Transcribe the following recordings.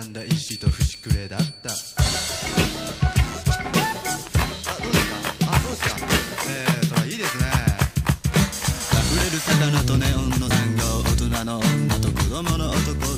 選んだと節くれだった。あどうですか？あどうですか？えー、それいいですね。溢れる魚とネオンの残業大人の女と子供の男。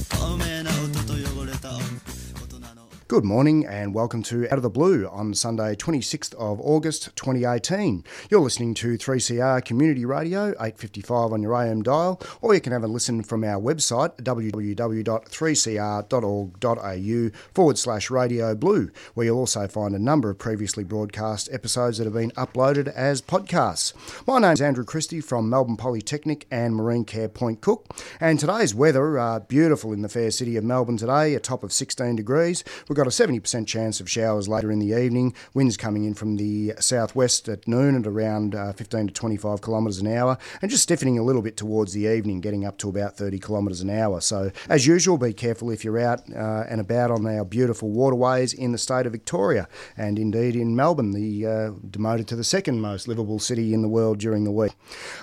Good morning and welcome to Out of the Blue on Sunday, 26th of August 2018. You're listening to 3CR Community Radio, 855 on your AM dial, or you can have a listen from our website, www.3cr.org.au forward slash radio blue, where you'll also find a number of previously broadcast episodes that have been uploaded as podcasts. My name's Andrew Christie from Melbourne Polytechnic and Marine Care Point Cook, and today's weather, uh, beautiful in the fair city of Melbourne today, a top of 16 degrees. We've got a 70% chance of showers later in the evening. Winds coming in from the southwest at noon at around uh, 15 to 25 kilometres an hour, and just stiffening a little bit towards the evening, getting up to about 30 kilometres an hour. So, as usual, be careful if you're out uh, and about on our beautiful waterways in the state of Victoria, and indeed in Melbourne, the uh, demoted to the second most livable city in the world during the week.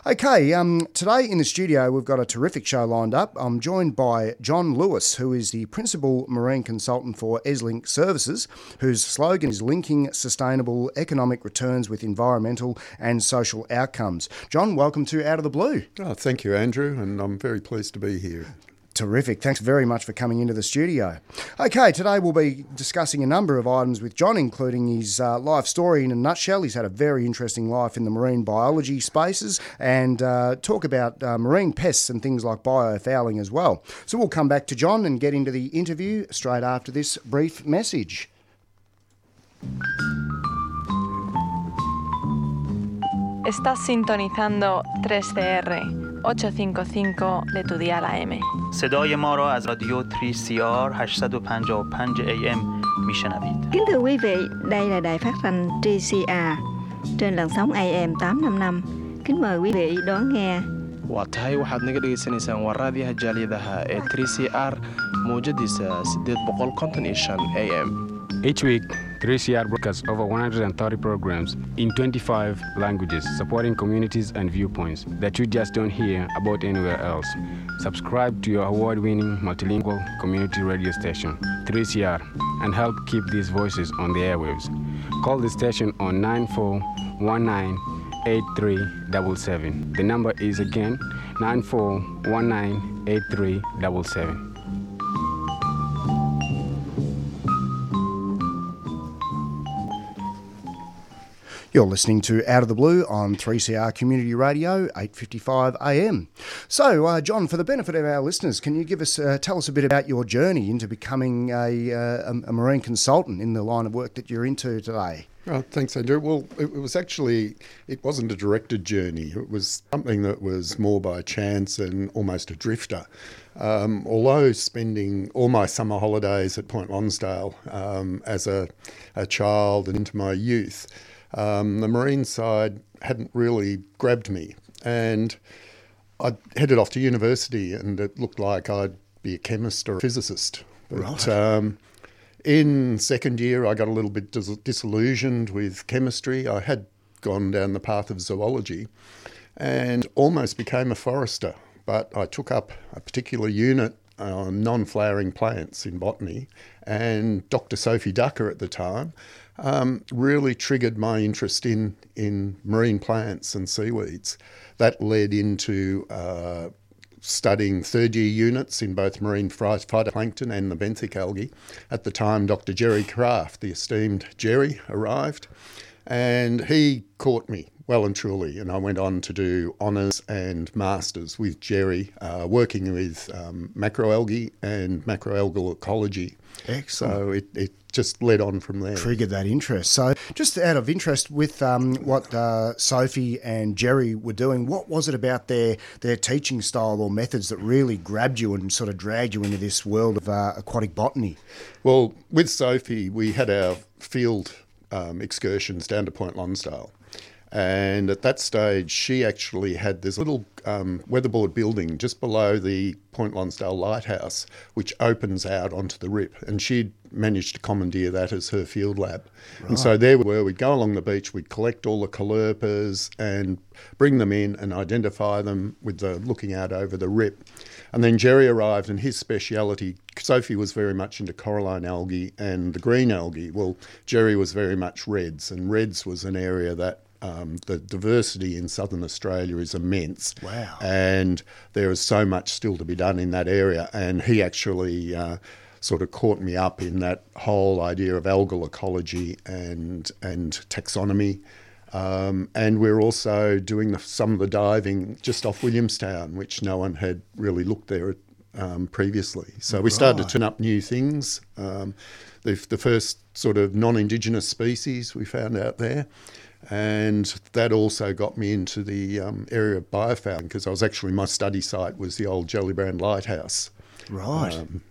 Okay, um, today in the studio we've got a terrific show lined up. I'm joined by John Lewis, who is the principal marine consultant for Eslink Services, whose slogan is linking sustainable economic returns with environmental and social outcomes. John, welcome to Out of the Blue. Oh, thank you, Andrew, and I'm very pleased to be here. Terrific. Thanks very much for coming into the studio. Okay, today we'll be discussing a number of items with John, including his uh, life story in a nutshell. He's had a very interesting life in the marine biology spaces and uh, talk about uh, marine pests and things like biofouling as well. So we'll come back to John and get into the interview straight after this brief message. Estás sintonizando 3CR 855 de tu dial AM. صدای ما را از رادیو 3CR 855 AM میشنوید. Kính thưa quý vị, đây là đài phát thanh 3CR trên làn sóng AM 855. Kính mời quý vị đón nghe. waa tahay waxaad naga dhegaysanaysaan waa raadiyaha jaaliyadaha ee 3c r mawjadiisa a m Each week, 3CR broadcasts over 130 programs in 25 languages, supporting communities and viewpoints that you just don't hear about anywhere else. Subscribe to your award winning multilingual community radio station, 3CR, and help keep these voices on the airwaves. Call the station on 9419 The number is again 9419 You're listening to Out of the Blue on 3CR Community Radio, 8:55 AM. So, uh, John, for the benefit of our listeners, can you give us uh, tell us a bit about your journey into becoming a, uh, a marine consultant in the line of work that you're into today? Oh, thanks, Andrew. Well, it, was actually, it wasn't a directed journey. It was something that was more by chance and almost a drifter. Um, although spending all my summer holidays at Point Lonsdale um, as a, a child and into my youth, um, the marine side hadn't really grabbed me. And I headed off to university, and it looked like I'd be a chemist or a physicist. But, Right. Um, in second year, I got a little bit dis- disillusioned with chemistry. I had gone down the path of zoology and almost became a forester. But I took up a particular unit on non flowering plants in botany, and Dr. Sophie Ducker at the time um, really triggered my interest in, in marine plants and seaweeds. That led into uh, studying third year units in both marine phytoplankton and the benthic algae. At the time, Dr. Gerry Kraft, the esteemed Gerry, arrived and he caught me well and truly. And I went on to do honours and masters with Gerry, uh, working with um, macroalgae and macroalgal ecology. Excellent. So it, it just led on from there. Triggered that interest. So, just out of interest, with um, what uh, Sophie and Gerry were doing, what was it about their their teaching style or methods that really grabbed you and sort of dragged you into this world of uh, aquatic botany? Well, with Sophie, we had our field um, excursions down to Point Lonsdale. And at that stage, she actually had this little um, weatherboard building just below the Point Lonsdale Lighthouse, which opens out onto the rip. And she'd managed to commandeer that as her field lab. Right. And so there we were. We'd go along the beach, we'd collect all the caulerpas and bring them in and identify them with the looking out over the rip. And then Gerry arrived, and his speciality, Sophie was very much into coralline algae and the green algae. Well, Gerry was very much reds, and reds was an area that um, the diversity in southern Australia is immense. Wow. And there is so much still to be done in that area. And he actually uh, sort of caught me up in that whole idea of algal ecology and, and taxonomy. Um, and we're also doing the, some of the diving just off Williamstown, which no one had really looked there um, previously. So we started to turn up new things. Um, the, the first sort of non Indigenous species we found out there and that also got me into the um, area of biofouling because I was actually my study site was the old Gellibrand Lighthouse. Right. Um,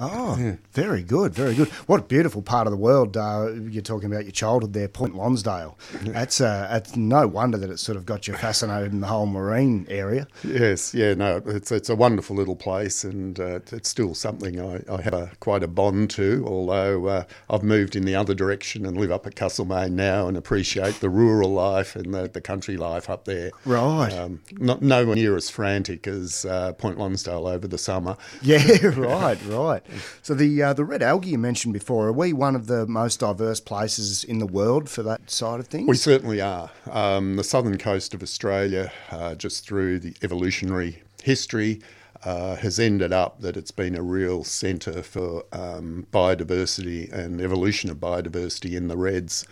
Oh, yeah. very good, very good. What a beautiful part of the world uh, you're talking about your childhood there, Point Lonsdale. Yeah. That's uh, it's no wonder that it's sort of got you fascinated in the whole marine area. Yes, yeah, no, it's it's a wonderful little place, and uh, it's still something I, I have a, quite a bond to. Although uh, I've moved in the other direction and live up at Castlemaine now, and appreciate the rural life and the, the country life up there. Right. Um, not nowhere near as frantic as uh, Point Lonsdale over the summer. Yeah, right, right. So the uh, the red algae you mentioned before, are we one of the most diverse places in the world for that side of things? We certainly are. Um, the southern coast of Australia, uh, just through the evolutionary history, uh, has ended up that it's been a real centre for um, biodiversity and evolution of biodiversity in the reds.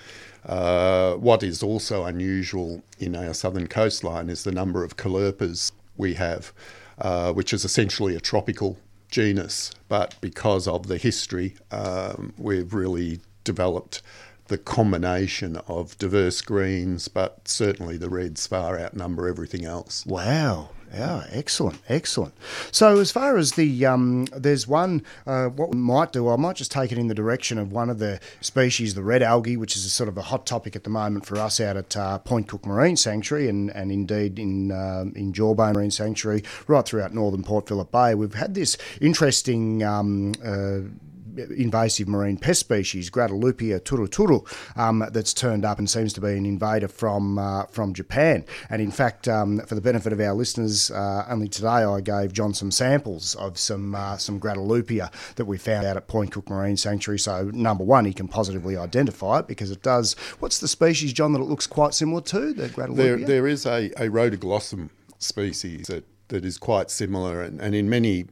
Uh, what is also unusual in our southern coastline is the number of caulerpas we have, uh, which is essentially a tropical genus, but because of the history, um, we've really developed the combination of diverse greens, but certainly the reds far outnumber everything else. Wow. Yeah, excellent, excellent. So, as far as the um, there's one, uh, what we might do, I might just take it in the direction of one of the species, the red algae, which is a sort of a hot topic at the moment for us out at uh, Point Cook Marine Sanctuary, and, and indeed in uh, in Jawbone Marine Sanctuary, right throughout northern Port Phillip Bay. We've had this interesting. Um, uh, invasive marine pest species, Grateloupia turuturu, um, that's turned up and seems to be an invader from uh, from Japan. And in fact, um, for the benefit of our listeners, uh, only today I gave John some samples of some uh, some Grateloupia that we found out at Point Cook Marine Sanctuary. So number one, he can positively identify it because it does. What's the species, John, that it looks quite similar to the Grateloupia? There, there is a, a rhodoglossum species that that is quite similar, and, and in many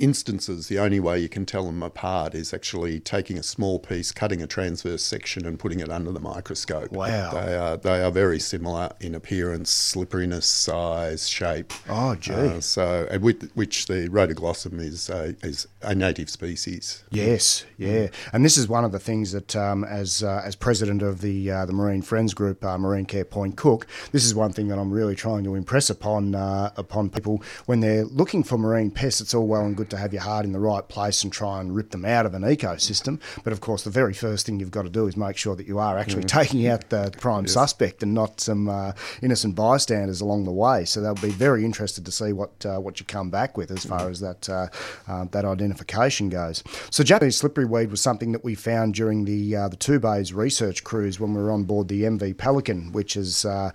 instances, the only way you can tell them apart is actually taking a small piece, cutting a transverse section, and putting it under the microscope. Wow. They are, they are very similar in appearance, slipperiness, size, shape. Oh, gee. Uh, so, with which the rhodoglossum is, uh, is a native species. Yes, yeah. And this is one of the things that, um, as, uh, as president of the, uh, the Marine Friends Group, uh, Marine Care Point Cook, this is one thing that I'm really trying to impress upon, uh, upon people when they're looking for marine pests. It's all well and good to have your heart in the right place and try and rip them out of an ecosystem. But of course, the very first thing you've got to do is make sure that you are actually mm. taking out the prime yes. suspect and not some uh, innocent bystanders along the way. So they'll be very interested to see what uh, what you come back with as far mm. as that uh, uh, that identification goes. So Japanese slippery weed was something that we found during the uh, the Two Bays research cruise when we were on board the MV Pelican, which is uh,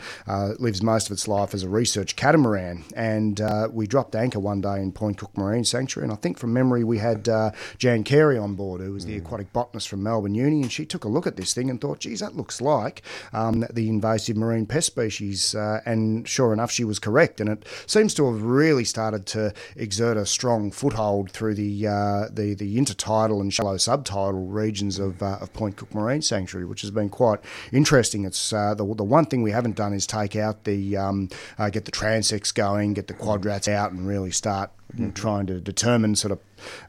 lives most of its life as a research catamaran. And we dropped anchor one day in Point Cook Marine Sanctuary And I think from memory, we had uh, Jan Carey on board, who was the aquatic botanist from Melbourne Uni, and she took a look at this thing and thought, geez, that looks like um, the invasive marine pest species. Uh, and sure enough, she was correct. And it seems to have really started to exert a strong foothold through the uh, the, the intertidal and shallow subtidal regions of, uh, of Point Cook Marine Sanctuary, which has been quite interesting. It's uh, the, the one thing we haven't done is take out the um, uh, get the transects going, get the quadrats out, and really start know, trying to determine sort of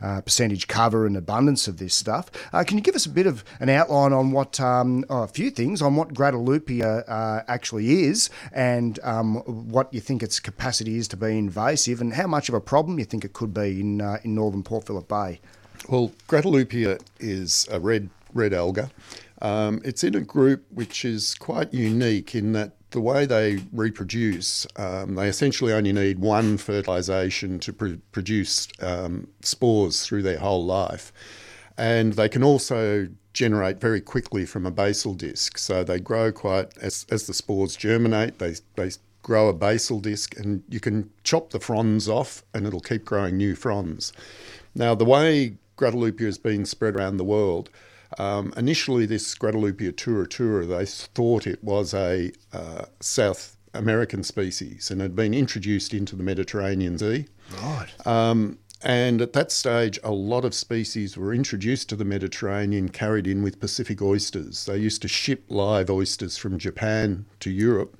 uh, percentage cover and abundance of this stuff. Uh, can you give us a bit of an outline on what um, oh, a few things on what Grateloupia uh, actually is and um, what you think its capacity is to be invasive and how much of a problem you think it could be in uh, in northern Port Phillip Bay? Well, Grateloupia is a red red alga. Um, it's in a group which is quite unique in that the way they reproduce, um, they essentially only need one fertilisation to pr- produce um, spores through their whole life. And they can also generate very quickly from a basal disc. So they grow quite, as, as the spores germinate, they, they grow a basal disc and you can chop the fronds off and it'll keep growing new fronds. Now, the way Grateloupia has been spread around the world, um, initially, this Grateloupia turuturu, they thought it was a uh, South American species and had been introduced into the Mediterranean Sea. Right. Um, and at that stage, a lot of species were introduced to the Mediterranean, carried in with Pacific oysters. They used to ship live oysters from Japan to Europe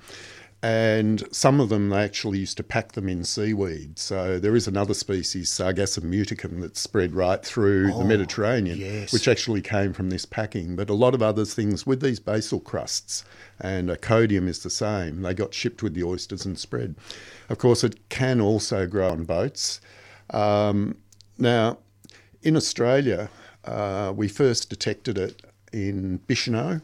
and some of them they actually used to pack them in seaweed. So there is another species, Sargassum muticum, that's spread right through Oh, the Mediterranean, yes. which actually came from this packing. But a lot of other things with these basal crusts, and Acodium is the same. They got shipped with the oysters and spread. Of course, it can also grow on boats. Um, now, in Australia, uh, we first detected it in Bicheno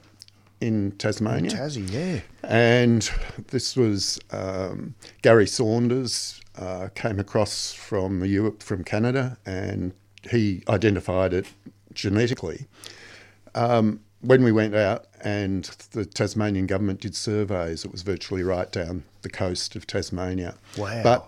in Tasmania. Tassie, yeah. And this was um, Gary Saunders uh, came across from the Europe from Canada, and he identified it genetically. Um, when we went out and the Tasmanian government did surveys, it was virtually right down the coast of Tasmania. Wow. But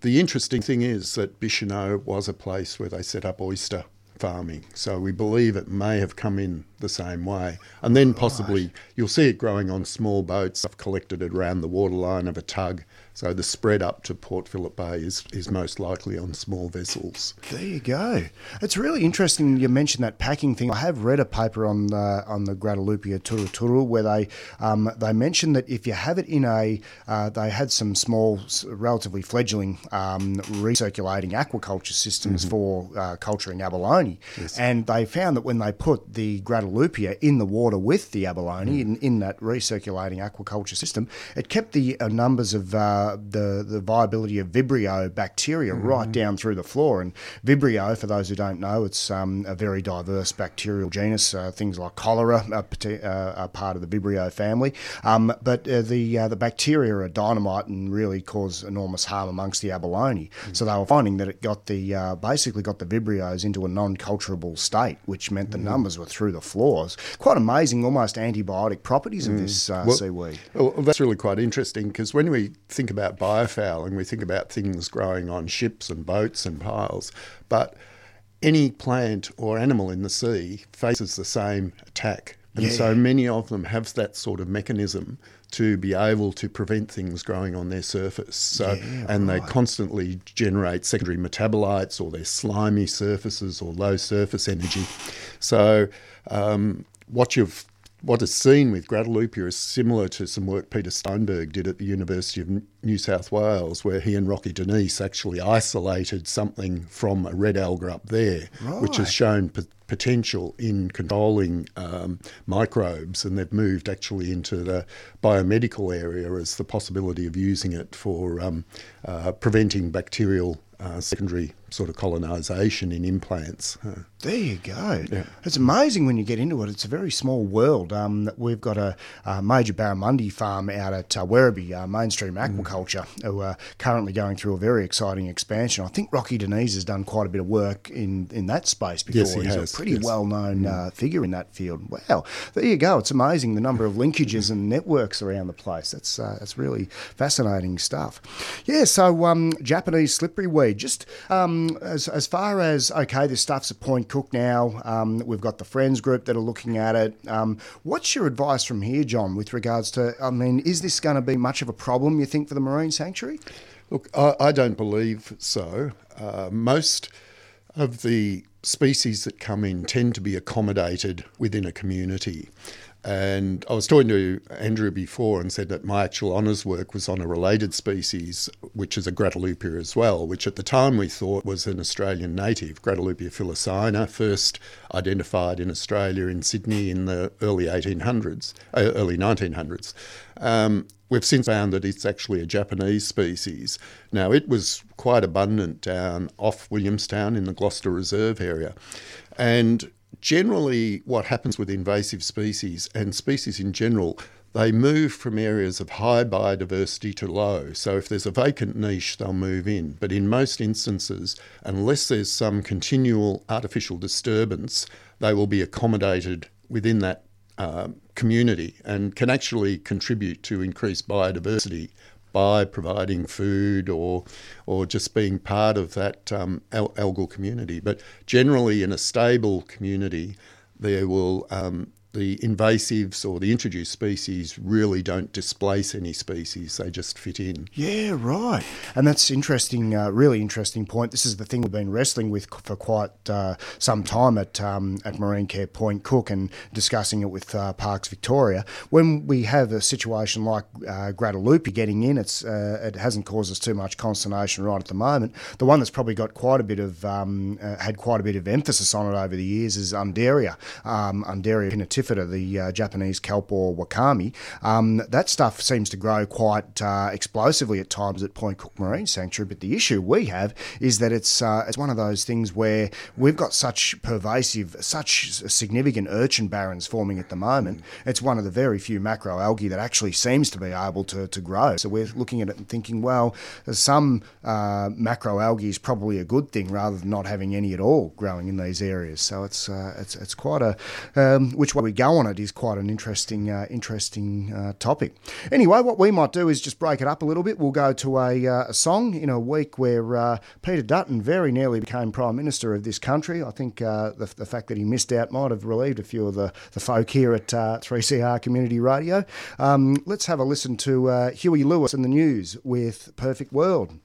the interesting thing is that Bicheno was a place where they set up oyster farming. So we believe it may have come in the same way. And then possibly you'll see it growing on small boats. I've collected it around the waterline of a tug. So the spread up to Port Phillip Bay is, is most likely on small vessels. There you go. It's really interesting you mentioned that packing thing. I have read a paper on the on the Grateloupia turuturu where they um, they mentioned that if you have it in a uh, they had some small, relatively fledgling um, recirculating aquaculture systems for uh, culturing abalone, and they found that when they put the Grateloupia in the water with the abalone in, in that recirculating aquaculture system, it kept the uh, numbers of uh, the the viability of Vibrio bacteria right down through the floor. And Vibrio, for those who don't know, it's um, a very diverse bacterial genus. Uh, things like cholera are, uh, are part of the Vibrio family. Um, but uh, the uh, the bacteria are dynamite and really cause enormous harm amongst the abalone. So they were finding that it got the uh, basically got the Vibrios into a non-culturable state, which meant the numbers were through the floors. Quite amazing, almost antibiotic properties of this uh, Well- seaweed. Well, that's really quite interesting because when we think about biofouling, we think about things growing on ships and boats and piles, but any plant or animal in the sea faces the same attack. And so many of them have that sort of mechanism to be able to prevent things growing on their surface. So, and they constantly generate secondary metabolites or their slimy surfaces or low surface energy. So, um, what you've what is seen with Grateloupia is similar to some work Peter Steinberg did at the University of New South Wales, where he and Rocky de Nys actually isolated something from a red alga up there, which has shown p- potential in controlling um, microbes, and they've moved actually into the biomedical area as the possibility of using it for um, uh, preventing bacterial uh, secondary sort of colonisation in implants. There you go. It's amazing when you get into it. It's a very small world. Um, we've got a, a major barramundi farm out at uh, Werribee, uh, mainstream Mm. aquaculture, who are currently going through a very exciting expansion. I think Rocky de Nys has done quite a bit of work in, in that space before. Yes, he He's has, a pretty yes. Mm. well known uh, figure in that field. Wow. There you go. It's amazing the number of linkages and networks around the place. That's, uh, that's really fascinating stuff. Yeah, so um, Japanese slippery weed. Just um, as, as far as okay, this stuff's at Point Cook now. Um, we've got the friends group that are looking at it. Um, what's your advice from here, John, with regards to? I mean, is this going to be much of a problem? You think for the marine sanctuary? Look, I, I don't believe so. Uh, most of the species that come in tend to be accommodated within a community. And I was talking to Andrew before and said that my actual honours work was on a related species, which is a Grateloupia as well, which at the time we thought was an Australian native, Grateloupia filicina, first identified in Australia in Sydney in the early 1800s, uh, early 1900s. Um, we've since found that it's actually a Japanese species. Now, it was quite abundant down off Williamstown in the Gloucester Reserve area. And generally, what happens with invasive species and species in general, they move from areas of high biodiversity to low. So if there's a vacant niche, they'll move in. But in most instances, unless there's some continual artificial disturbance, they will be accommodated within that uh, community and can actually contribute to increased biodiversity by providing food or or just being part of that um, algal community. But generally, in a stable community, there will um, the invasives or the introduced species really don't displace any species; they just fit in. Yeah, right. And that's interesting. Uh, really interesting point. This is the thing we've been wrestling with for quite uh, some time at um, at Marine Care Point Cook and discussing it with uh, Parks Victoria. When we have a situation like uh, getting in, it's uh, it hasn't caused us too much consternation right at the moment. The one that's probably got quite a bit of um, uh, had quite a bit of emphasis on it over the years is Undaria, um, Undaria the uh, Japanese kelp or wakame, um, that stuff seems to grow quite uh, explosively at times at Point Cook Marine Sanctuary. But the issue we have is that it's uh, it's one of those things where we've got such pervasive, such significant urchin barrens forming at the moment. It's one of the very few macroalgae that actually seems to be able to, to grow. So we're looking at it and thinking, well, some uh, macroalgae is probably a good thing rather than not having any at all growing in these areas. So it's uh, it's it's quite a um, which way we go on it is quite an interesting, uh, interesting uh, topic. Anyway, what we might do is just break it up a little bit. We'll go to a, uh, a song in a week where uh, Peter Dutton very nearly became Prime Minister of this country. I think uh, the, the, fact that he missed out might have relieved a few of the, the folk here at 3CR Community Radio. Um, let's have a listen to Huey Lewis and the News with Perfect World.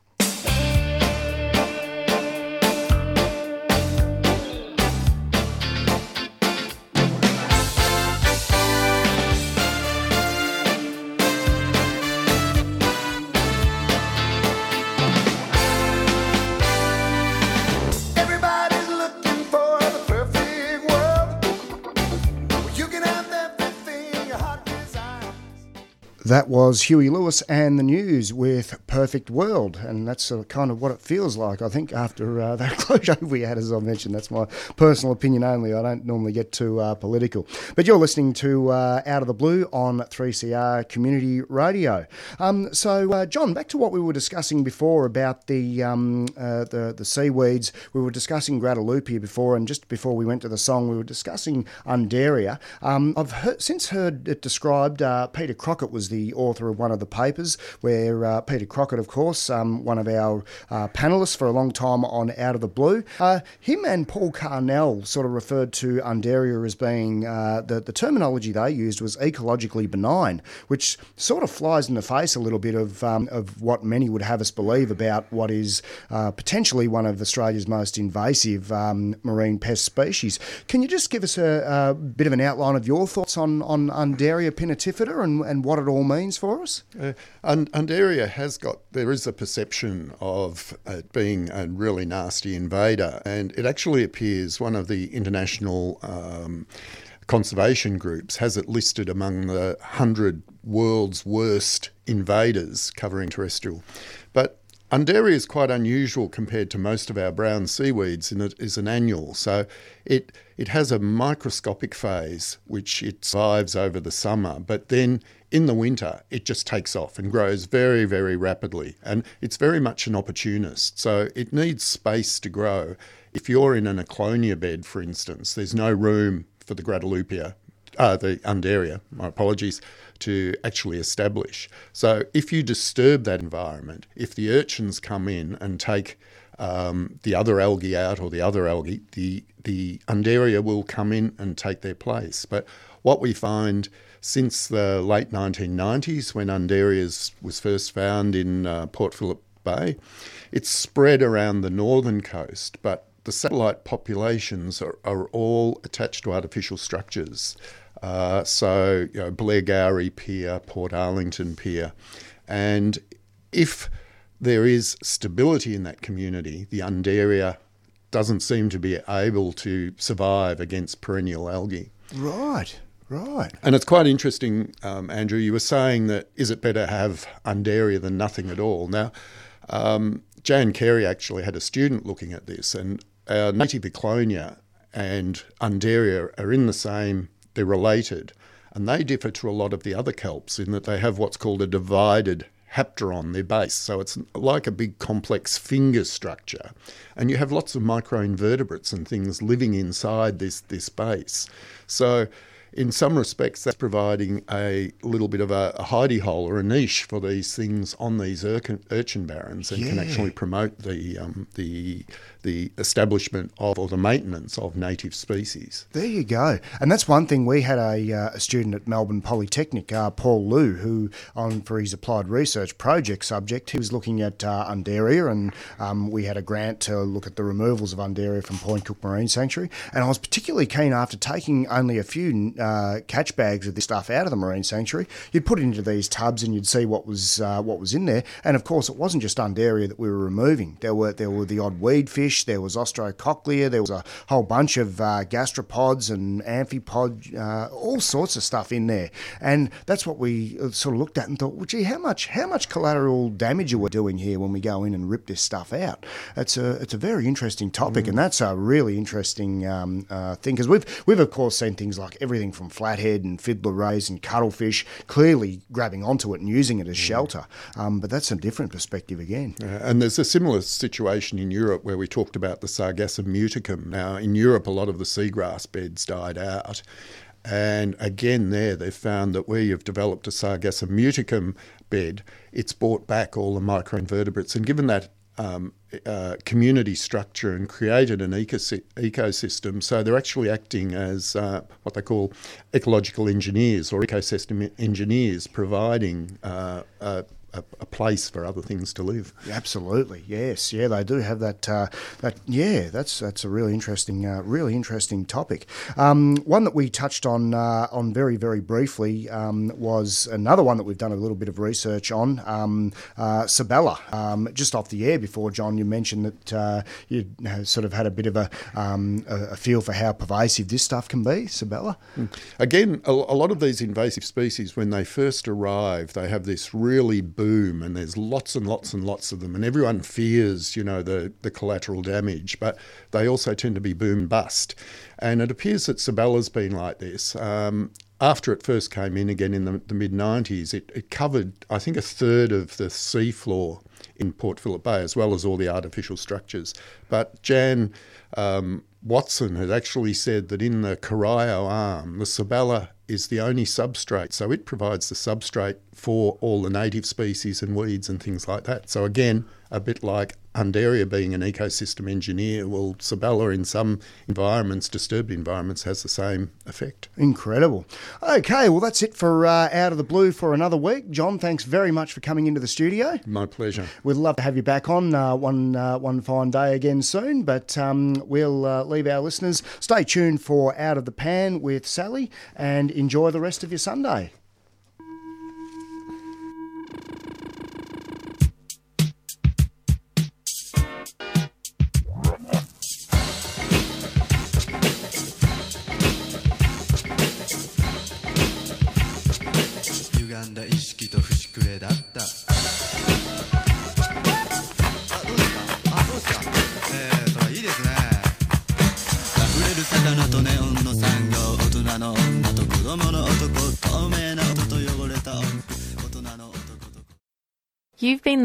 That was Huey Lewis and the News with Perfect World, and that's uh, kind of what it feels like. I think after uh, that closure we had, as I mentioned, that's my personal opinion only. I don't normally get too uh, political, but you're listening to uh, Out of the Blue on 3CR Community Radio. Um, so, uh, John, back to what we were discussing before about the um, uh, the the seaweeds. We were discussing Grateloupia before, and just before we went to the song, we were discussing Undaria. Um, I've heard, since heard it described. Peter Crockett was the the author of one of the papers, where uh, Peter Crockett, of course, um, one of our uh, panelists for a long time on Out of the Blue, uh, him and Paul Carnell sort of referred to Undaria as being uh, the, the terminology they used was ecologically benign, which sort of flies in the face a little bit of, um, of what many would have us believe about what is uh, potentially one of Australia's most invasive um, marine pest species. Can you just give us a, a, bit of an outline of your thoughts on, on Undaria pinnatifida and, and what it all means for us? Uh, and, Undaria has got, there is a perception of it being a really nasty invader, and it actually appears one of the international um, conservation groups has it listed among the 100 world's worst invaders covering terrestrial. But Undaria is quite unusual compared to most of our brown seaweeds in it is an annual. So it it has a microscopic phase which it survives over the summer, but then in the winter, it just takes off and grows very, very rapidly. And it's very much an opportunist. So it needs space to grow. If you're in an Ecklonia bed, for instance, there's no room for the Grateloupia, uh, the Undaria, my apologies, to actually establish. So if you disturb that environment, if the urchins come in and take um, the other algae out or the other algae, the the Undaria will come in and take their place. But what we find since the late 1990s, when Undaria was first found in uh, Port Phillip Bay, it's spread around the northern coast, but the satellite populations are, are all attached to artificial structures. Uh, so, you know, Blairgowrie Pier, Portarlington Pier. And if there is stability in that community, the Undaria doesn't seem to be able to survive against perennial algae. Right. Right. And it's quite interesting, um, Andrew. You were saying that is it better to have Undaria than nothing at all? Now, um, Jan Carey actually had a student looking at this, and our native Ecklonia and Undaria are in the same, they're related, and they differ to a lot of the other kelps in that they have what's called a divided hapteron, their base. So it's like a big complex finger structure. And you have lots of microinvertebrates and things living inside this, this base. So in some respects, that's providing a little bit of a, a hidey hole or a niche for these things on these urchin, urchin barrens and yeah. can actually promote the, um, the, the establishment of or the maintenance of native species. There you go. And that's one thing. We had a, uh, a student at Melbourne Polytechnic, uh, Paul Liu, who, on for his applied research project subject, he was looking at uh, Undaria, and um, we had a grant to look at the removals of Undaria from Point Cook Marine Sanctuary. And I was particularly keen after taking only a few uh, catch bags of this stuff out of the marine sanctuary. You'd put it into these tubs and you'd see what was uh, what was in there. And of course, it wasn't just Undaria that we were removing. There were there were the odd weed fish. There was Austrocochlea. There was a whole bunch of uh, gastropods and amphipod, uh, all sorts of stuff in there. And that's what we uh, sort of looked at and thought, well, gee, how much how much collateral damage are we doing here when we go in and rip this stuff out? It's a it's a very interesting topic, mm. and that's a really interesting um, uh, thing because we've we've of course seen things like everything from flathead and fiddler rays and cuttlefish, clearly grabbing onto it and using it as shelter. Um, but that's a different perspective again. and there's a similar situation in Europe where we talked about the Sargassum muticum. Now, in Europe, a lot of the seagrass beds died out. And again, there they've found that where you've developed a Sargassum muticum bed, it's brought back all the microinvertebrates. And given that um, uh, community structure and created an ecosystem. So they're actually acting as uh, what they call ecological engineers or ecosystem engineers, providing uh, a, a, place for other things to live. Absolutely, yes, yeah, they do have that. Uh, that yeah, that's that's a really interesting, uh, really interesting topic. Um, one that we touched on uh, on very very briefly um, was another one that we've done a little bit of research on. Um, uh, Sabella, um, just off the air before John, you mentioned that uh, you sort of had a bit of a, um, a, feel for how pervasive this stuff can be. Sabella. Mm. Again, a, a lot of these invasive species, when they first arrive, they have this really boom and there's lots and lots and lots of them and everyone fears you know the, the collateral damage but they also tend to be boom bust and it appears that Sabella's been like this um, after it first came in again in the, the mid 90s it, it covered I think a third of the seafloor in Port Phillip Bay as well as all the artificial structures but Jan um, Watson has actually said that in the Corio arm, the Sabella is the only substrate. So it provides the substrate for all the native species and weeds and things like that. So again, a bit like Undaria being an ecosystem engineer, well, Sabella in some environments, disturbed environments, has the same effect. Incredible. Okay, well, that's it for uh, Out of the Blue for another week. John, thanks very much for coming into the studio. My pleasure. We'd love to have you back on uh, one, uh, one fine day again soon, but um, we'll uh, leave our listeners. Stay tuned for Out of the Pan with Sally and enjoy the rest of your Sunday.